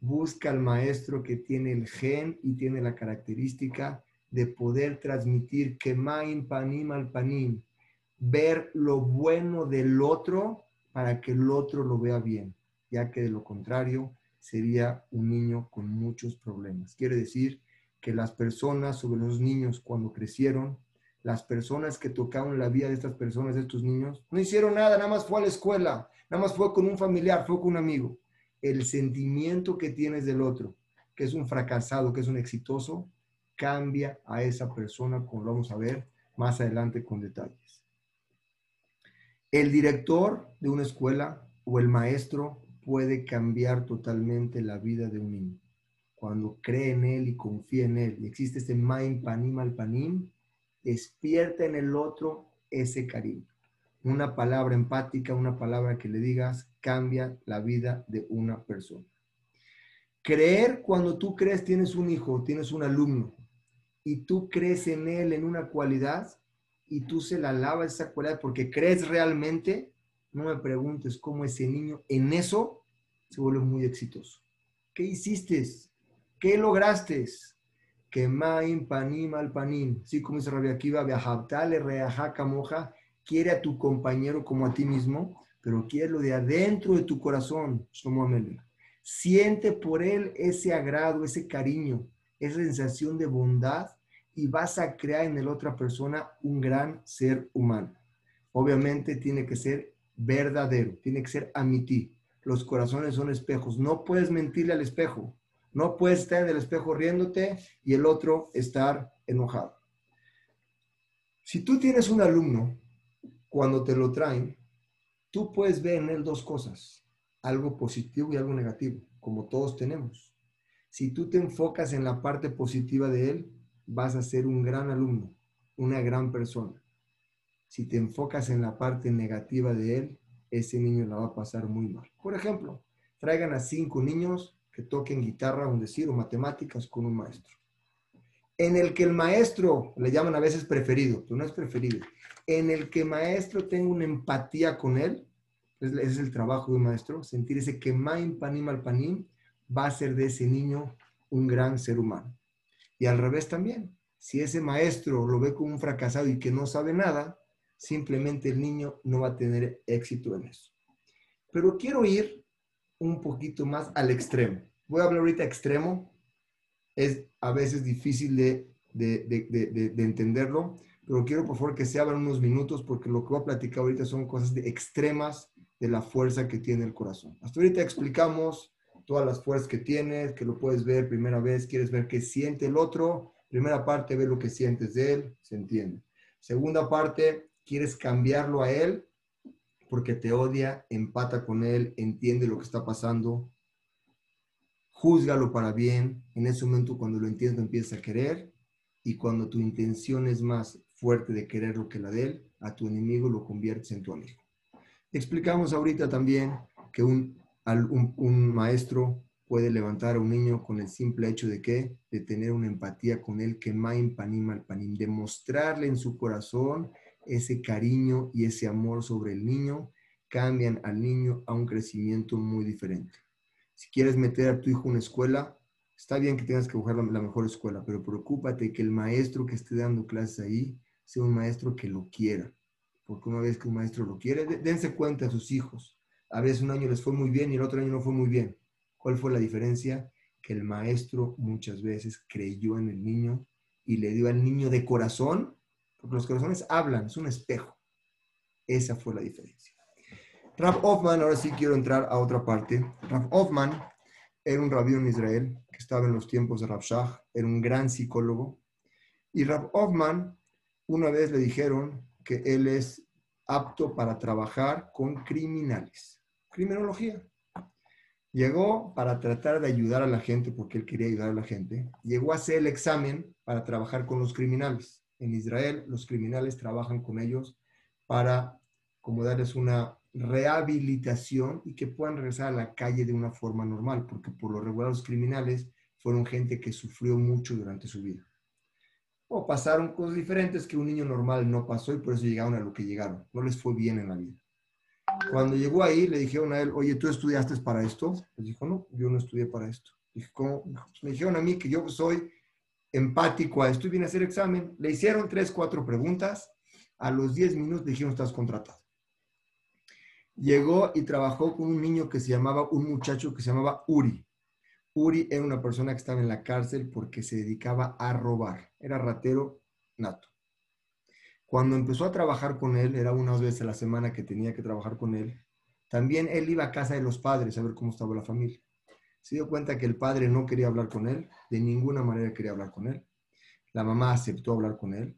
busca al maestro que tiene el gen y tiene la característica de poder transmitir que main panim al panim, ver lo bueno del otro para que el otro lo vea bien, ya que de lo contrario sería un niño con muchos problemas. Quiere decir que las personas sobre los niños cuando crecieron, las personas que tocaron la vida de estas personas, de estos niños, no hicieron nada, nada más fue a la escuela, nada más fue con un familiar, fue con un amigo el sentimiento que tienes del otro, que es un fracasado, que es un exitoso, cambia a esa persona, como lo vamos a ver más adelante con detalles. El director de una escuela o el maestro puede cambiar totalmente la vida de un niño. Cuando cree en él y confía en él, y existe ese main panim al panim, despierta en el otro ese cariño una palabra empática, una palabra que le digas, cambia la vida de una persona. Creer cuando tú crees tienes un hijo, tienes un alumno, y tú crees en él en una cualidad, y tú se la lavas esa cualidad porque crees realmente, no me preguntes cómo ese niño en eso se vuelve muy exitoso. ¿Qué hiciste? ¿Qué lograste? Que maim panim al panim. Sí, como dice Rabbi Akiva, reaja moja quiere a tu compañero como a ti mismo, pero quiere lo de adentro de tu corazón, Siente por él ese agrado, ese cariño, esa sensación de bondad y vas a crear en la otra persona un gran ser humano. Obviamente tiene que ser verdadero, tiene que ser ti. Los corazones son espejos. No puedes mentirle al espejo. No puedes estar en el espejo riéndote y el otro estar enojado. Si tú tienes un alumno, cuando te lo traen, tú puedes ver en él dos cosas, algo positivo y algo negativo, como todos tenemos. Si tú te enfocas en la parte positiva de él, vas a ser un gran alumno, una gran persona. Si te enfocas en la parte negativa de él, ese niño la va a pasar muy mal. Por ejemplo, traigan a cinco niños que toquen guitarra, un decir, o matemáticas con un maestro. En el que el maestro, le llaman a veces preferido, pero no es preferido, en el que maestro tenga una empatía con él, ese es el trabajo de un maestro, sentir ese que panim al panim, va a ser de ese niño un gran ser humano. Y al revés también. Si ese maestro lo ve como un fracasado y que no sabe nada, simplemente el niño no va a tener éxito en eso. Pero quiero ir un poquito más al extremo. Voy a hablar ahorita extremo. Es a veces difícil de, de, entenderlo, pero quiero por favor que se abran unos minutos porque lo que voy a platicar ahorita son cosas de extremas de la fuerza que tiene el corazón. Hasta ahorita explicamos todas las fuerzas que tienes, que lo puedes ver primera vez, quieres ver qué siente el otro. Primera parte, ve lo que sientes de él, se entiende. Segunda parte, quieres cambiarlo a él porque te odia, empata con él, entiende lo que está pasando, júzgalo para bien. En ese momento, cuando lo entiendes, empieza a querer. Y cuando tu intención es más fuerte de quererlo que la de él, a tu enemigo lo conviertes en tu amigo. Explicamos ahorita también que un un, maestro puede levantar a un niño con el simple hecho de que de tener una empatía con él que maim panim al panim, demostrarle en su corazón ese cariño y ese amor sobre el niño, cambian al niño a un crecimiento muy diferente. Si quieres meter a tu hijo en una escuela, está bien que tengas que buscar la mejor escuela, pero preocúpate que el maestro que esté dando clases ahí sea un maestro que lo quiera, porque una vez que un maestro lo quiere, dense cuenta a sus hijos a veces un año les fue muy bien y el otro año no fue muy bien. ¿Cuál fue la diferencia? Que el maestro muchas veces creyó en el niño y le dio al niño de corazón, porque los corazones hablan, es un espejo. Esa fue la diferencia. Rav Hoffman, ahora sí quiero entrar a otra parte. Rav Hoffman era un rabino en Israel que estaba en los tiempos de Rav Shach, era un gran psicólogo. Y Rav Hoffman, una vez le dijeron que él es apto para trabajar con criminales criminología. Llegó para tratar de ayudar a la gente, porque él quería ayudar a la gente. Llegó a hacer el examen para trabajar con los criminales. En Israel, los criminales trabajan con ellos para como darles una rehabilitación y que puedan regresar a la calle de una forma normal, porque por lo regular los criminales fueron gente que sufrió mucho durante su vida. O pasaron cosas diferentes que un niño normal no pasó y por eso llegaron a lo que llegaron. No les fue bien en la vida. Cuando llegó ahí, le dijeron a él, oye, ¿tú estudiaste para esto? Le dijo, no, yo no estudié para esto. Dije, ¿cómo? Pues me dijeron a mí que yo soy empático a esto y vine a hacer examen. Le hicieron tres, cuatro preguntas. A los diez minutos le dijeron, estás contratado. Llegó y trabajó con un niño que se llamaba, un muchacho que se llamaba Uri. Uri era una persona que estaba en la cárcel porque se dedicaba a robar. Era ratero nato. Cuando empezó a trabajar con él, era una vez a la semana que tenía que trabajar con él, también él iba a casa de los padres a ver cómo estaba la familia. Se dio cuenta que el padre no quería hablar con él, de ninguna manera quería hablar con él. La mamá aceptó hablar con él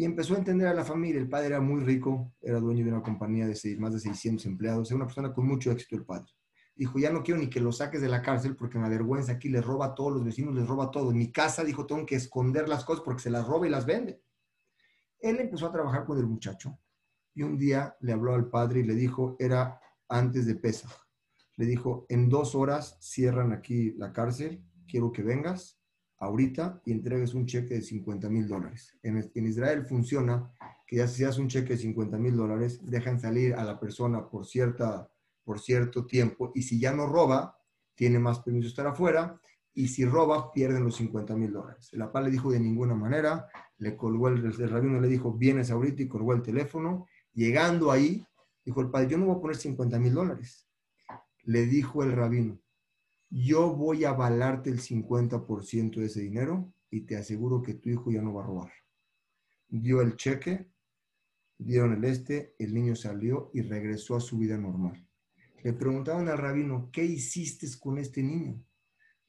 y empezó a entender a la familia. El padre era muy rico, era dueño de una compañía de más de 600 empleados, era una persona con mucho éxito el padre. Dijo, ya no quiero ni que lo saques de la cárcel porque me avergüenza, aquí le roba a todos los vecinos, les roba todo. En mi casa, dijo, tengo que esconder las cosas porque se las roba y las vende. Él empezó a trabajar con el muchacho y un día le habló al padre y le dijo, era antes de Pesach, le dijo, en dos horas cierran aquí la cárcel, quiero que vengas ahorita y entregues un cheque de 50 mil dólares. En, Israel funciona que ya si hace un cheque de 50 mil dólares, dejan salir a la persona por, cierta, por cierto tiempo y si ya no roba, tiene más permiso estar afuera y si roba, pierden los 50 mil dólares. El papá le dijo de ninguna manera, le colgó el, el rabino, le dijo, vienes ahorita y colgó el teléfono. Llegando ahí, dijo el padre, yo no voy a poner 50 mil dólares. Le dijo el rabino, yo voy a avalarte el 50% de ese dinero y te aseguro que tu hijo ya no va a robar. Dio el cheque, dieron el este, el niño salió y regresó a su vida normal. Le preguntaron al rabino, ¿qué hiciste con este niño?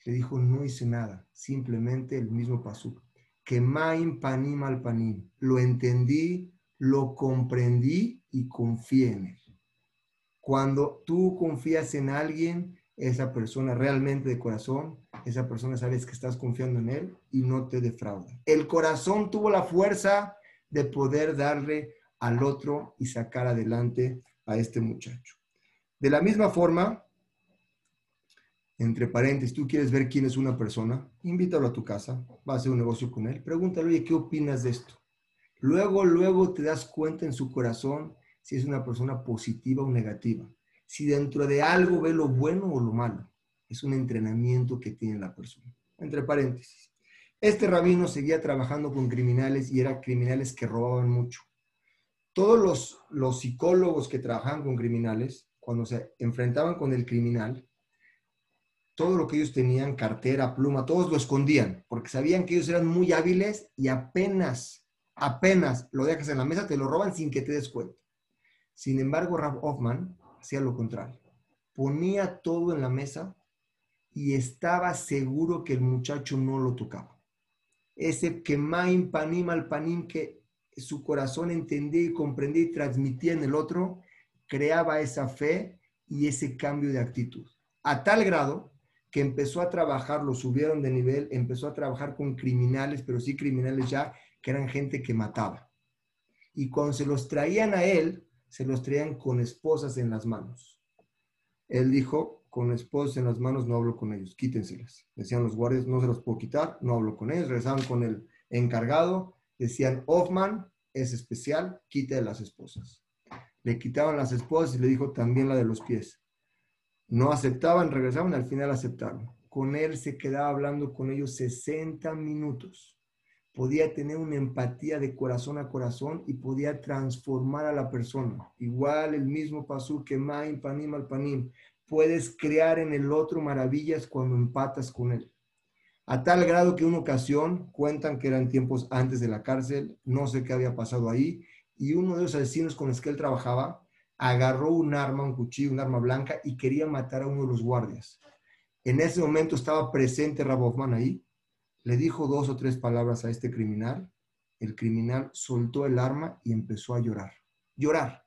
Le dijo, no hice nada, simplemente el mismo pasuk. Que maim panim al panim. Lo entendí, lo comprendí y confié en él. Cuando tú confías en alguien, esa persona realmente de corazón, esa persona sabes que estás confiando en él y no te defrauda. El corazón tuvo la fuerza de poder darle al otro y sacar adelante a este muchacho. De la misma forma, entre paréntesis, tú quieres ver quién es una persona, invítalo a tu casa, va a hacer un negocio con él, pregúntale, oye, ¿qué opinas de esto? Luego, luego te das cuenta en su corazón si es una persona positiva o negativa, si dentro de algo ve lo bueno o lo malo. Es un entrenamiento que tiene la persona. Entre paréntesis. Este rabino seguía trabajando con criminales y eran criminales que robaban mucho. Todos los, los psicólogos que trabajaban con criminales, cuando se enfrentaban con el criminal, todo lo que ellos tenían, cartera, pluma, todos lo escondían, porque sabían que ellos eran muy hábiles y apenas, apenas lo dejas en la mesa, te lo roban sin que te des cuenta. Sin embargo, Rab Hoffman hacía lo contrario. Ponía todo en la mesa y estaba seguro que el muchacho no lo tocaba. Ese que maim panim al panim que su corazón entendía y comprendía y transmitía en el otro, creaba esa fe y ese cambio de actitud. A tal grado que empezó a trabajar, lo subieron de nivel, empezó a trabajar con criminales, pero sí criminales ya, que eran gente que mataba. Y cuando se los traían a él, se los traían con esposas en las manos. Él dijo, con esposas en las manos no hablo con ellos, quítenselas. Decían los guardias, no se los puedo quitar, no hablo con ellos. Regresaban con el encargado, decían, Hoffman es especial, quite las esposas. Le quitaban las esposas y le dijo también la de los pies. No aceptaban, regresaban, al final aceptaron. Con él se quedaba hablando con ellos 60 minutos podía tener una empatía de corazón a corazón y podía transformar a la persona. Igual el mismo pasú que Maim, Panim, al Panim. Puedes crear en el otro maravillas cuando empatas con él. A tal grado que una ocasión, cuentan que eran tiempos antes de la cárcel, no sé qué había pasado ahí, y uno de los asesinos con los que él trabajaba agarró un arma, un cuchillo, un arma blanca y quería matar a uno de los guardias. En ese momento estaba presente Rabofman ahí le dijo dos o tres palabras a este criminal, el criminal soltó el arma y empezó a llorar. Llorar.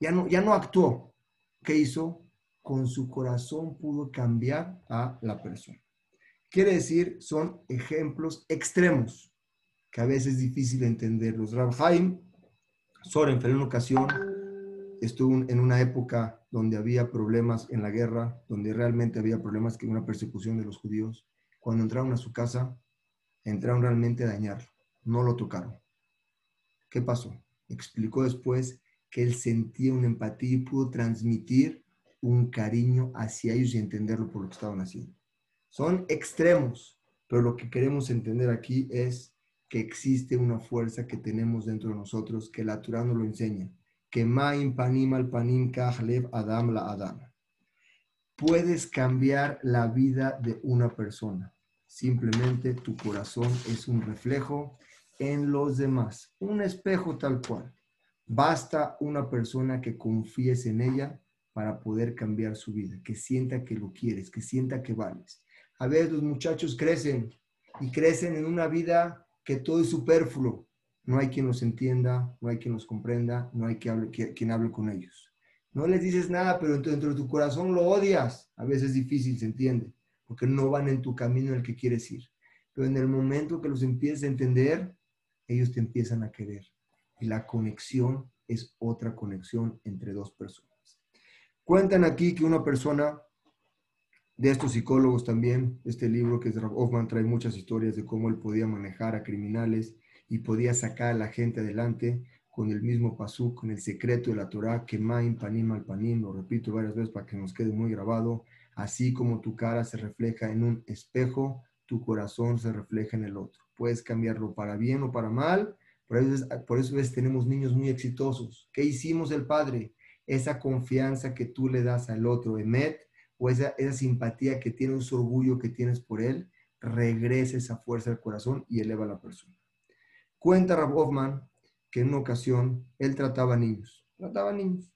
Ya no, ya no actuó. ¿Qué hizo? Con su corazón pudo cambiar a la persona. Quiere decir, son ejemplos extremos que a veces es difícil entenderlos. Rabhaim Sorenfeld en una ocasión estuvo en una época donde había problemas en la guerra, donde realmente había problemas que una persecución de los judíos cuando entraron a su casa, entraron realmente a dañarlo, no lo tocaron. ¿Qué pasó? Explicó después que él sentía una empatía y pudo transmitir un cariño hacia ellos y entenderlo por lo que estaban haciendo. Son extremos, pero lo que queremos entender aquí es que existe una fuerza que tenemos dentro de nosotros, que la Torah nos lo enseña, que ma'im panim al panim kahlev adam la adam. Puedes cambiar la vida de una persona. Simplemente tu corazón es un reflejo en los demás, un espejo tal cual. Basta una persona que confíes en ella para poder cambiar su vida, que sienta que lo quieres, que sienta que vales. A veces los muchachos crecen y crecen en una vida que todo es superfluo. No hay quien los entienda, no hay quien los comprenda, no hay quien hable, quien hable con ellos. No les dices nada, pero dentro de tu corazón lo odias. A veces es difícil, se entiende porque no van en tu camino en el que quieres ir. Pero en el momento que los empieces a entender, ellos te empiezan a querer. Y la conexión es otra conexión entre dos personas. Cuentan aquí que una persona de estos psicólogos también, este libro que es de Hoffman trae muchas historias de cómo él podía manejar a criminales y podía sacar a la gente adelante con el mismo pasú, con el secreto de la Torah, que maim panim al panim, lo repito varias veces para que nos quede muy grabado, Así como tu cara se refleja en un espejo, tu corazón se refleja en el otro. Puedes cambiarlo para bien o para mal. Por eso, por eso tenemos niños muy exitosos. ¿Qué hicimos el Padre? Esa confianza que tú le das al otro, Emet, o esa, esa simpatía que tienes, ese orgullo que tienes por él, regresa esa fuerza al corazón y eleva a la persona. Cuenta Rab Hoffman que en una ocasión él trataba niños, trataba niños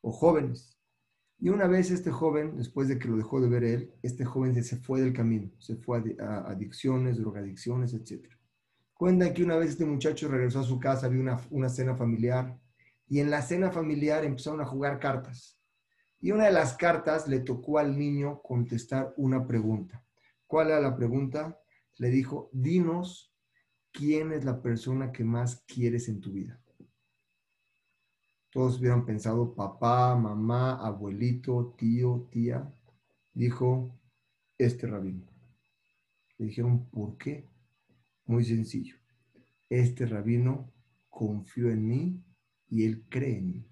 o jóvenes. Y una vez este joven, después de que lo dejó de ver él, este joven se fue del camino, se fue a adicciones, drogadicciones, etc. Cuenta que una vez este muchacho regresó a su casa, vio una, una cena familiar y en la cena familiar empezaron a jugar cartas. Y una de las cartas le tocó al niño contestar una pregunta. ¿Cuál era la pregunta? Le dijo, dinos quién es la persona que más quieres en tu vida. Todos hubieran pensado papá, mamá, abuelito, tío, tía. Dijo, este rabino. Le dijeron, ¿por qué? Muy sencillo. Este rabino confió en mí y él cree en mí.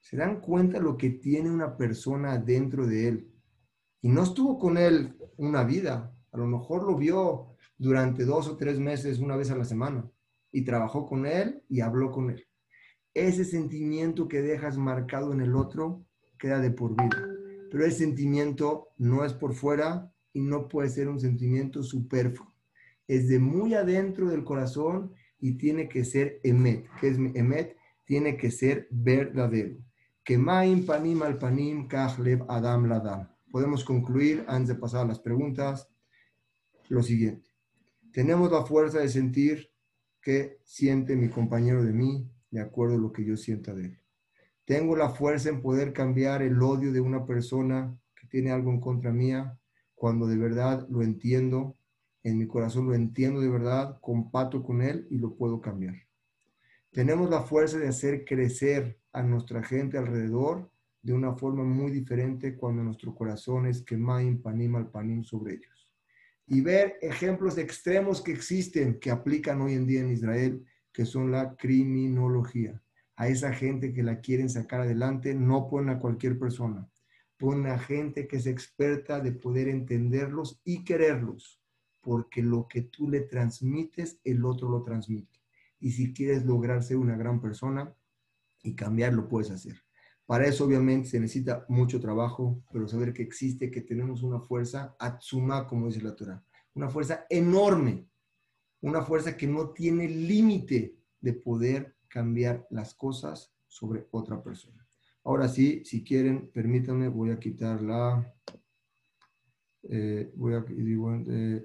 Se dan cuenta lo que tiene una persona dentro de él. Y no estuvo con él una vida. A lo mejor lo vio durante dos o tres meses, una vez a la semana. Y trabajó con él y habló con él. Ese sentimiento que dejas marcado en el otro queda de por vida. Pero el sentimiento no es por fuera y no puede ser un sentimiento superfluo. Es de muy adentro del corazón y tiene que ser emet. ¿Qué es emet? Tiene que ser verdadero. Que maim panim al panim lev adam ladam. Podemos concluir, antes de pasar a las preguntas, lo siguiente. Tenemos la fuerza de sentir que siente mi compañero de mí de acuerdo a lo que yo sienta de él. Tengo la fuerza en poder cambiar el odio de una persona que tiene algo en contra mía cuando de verdad lo entiendo, en mi corazón lo entiendo de verdad, compato con él y lo puedo cambiar. Tenemos la fuerza de hacer crecer a nuestra gente alrededor de una forma muy diferente cuando nuestro corazón es quemaim panim al panim sobre ellos. Y ver ejemplos extremos que existen, que aplican hoy en día en Israel, que son la criminología. A esa gente que la quieren sacar adelante, no ponen a cualquier persona, ponen a gente que es experta de poder entenderlos y quererlos, porque lo que tú le transmites, el otro lo transmite. Y si quieres lograr ser una gran persona, y cambiar lo puedes hacer. Para eso obviamente se necesita mucho trabajo, pero saber que existe, que tenemos una fuerza atsuma, como dice la Torah, una fuerza enorme, una fuerza que no tiene límite de poder cambiar las cosas sobre otra persona. Ahora sí, si quieren, permítanme, voy a quitar la... Eh, voy a,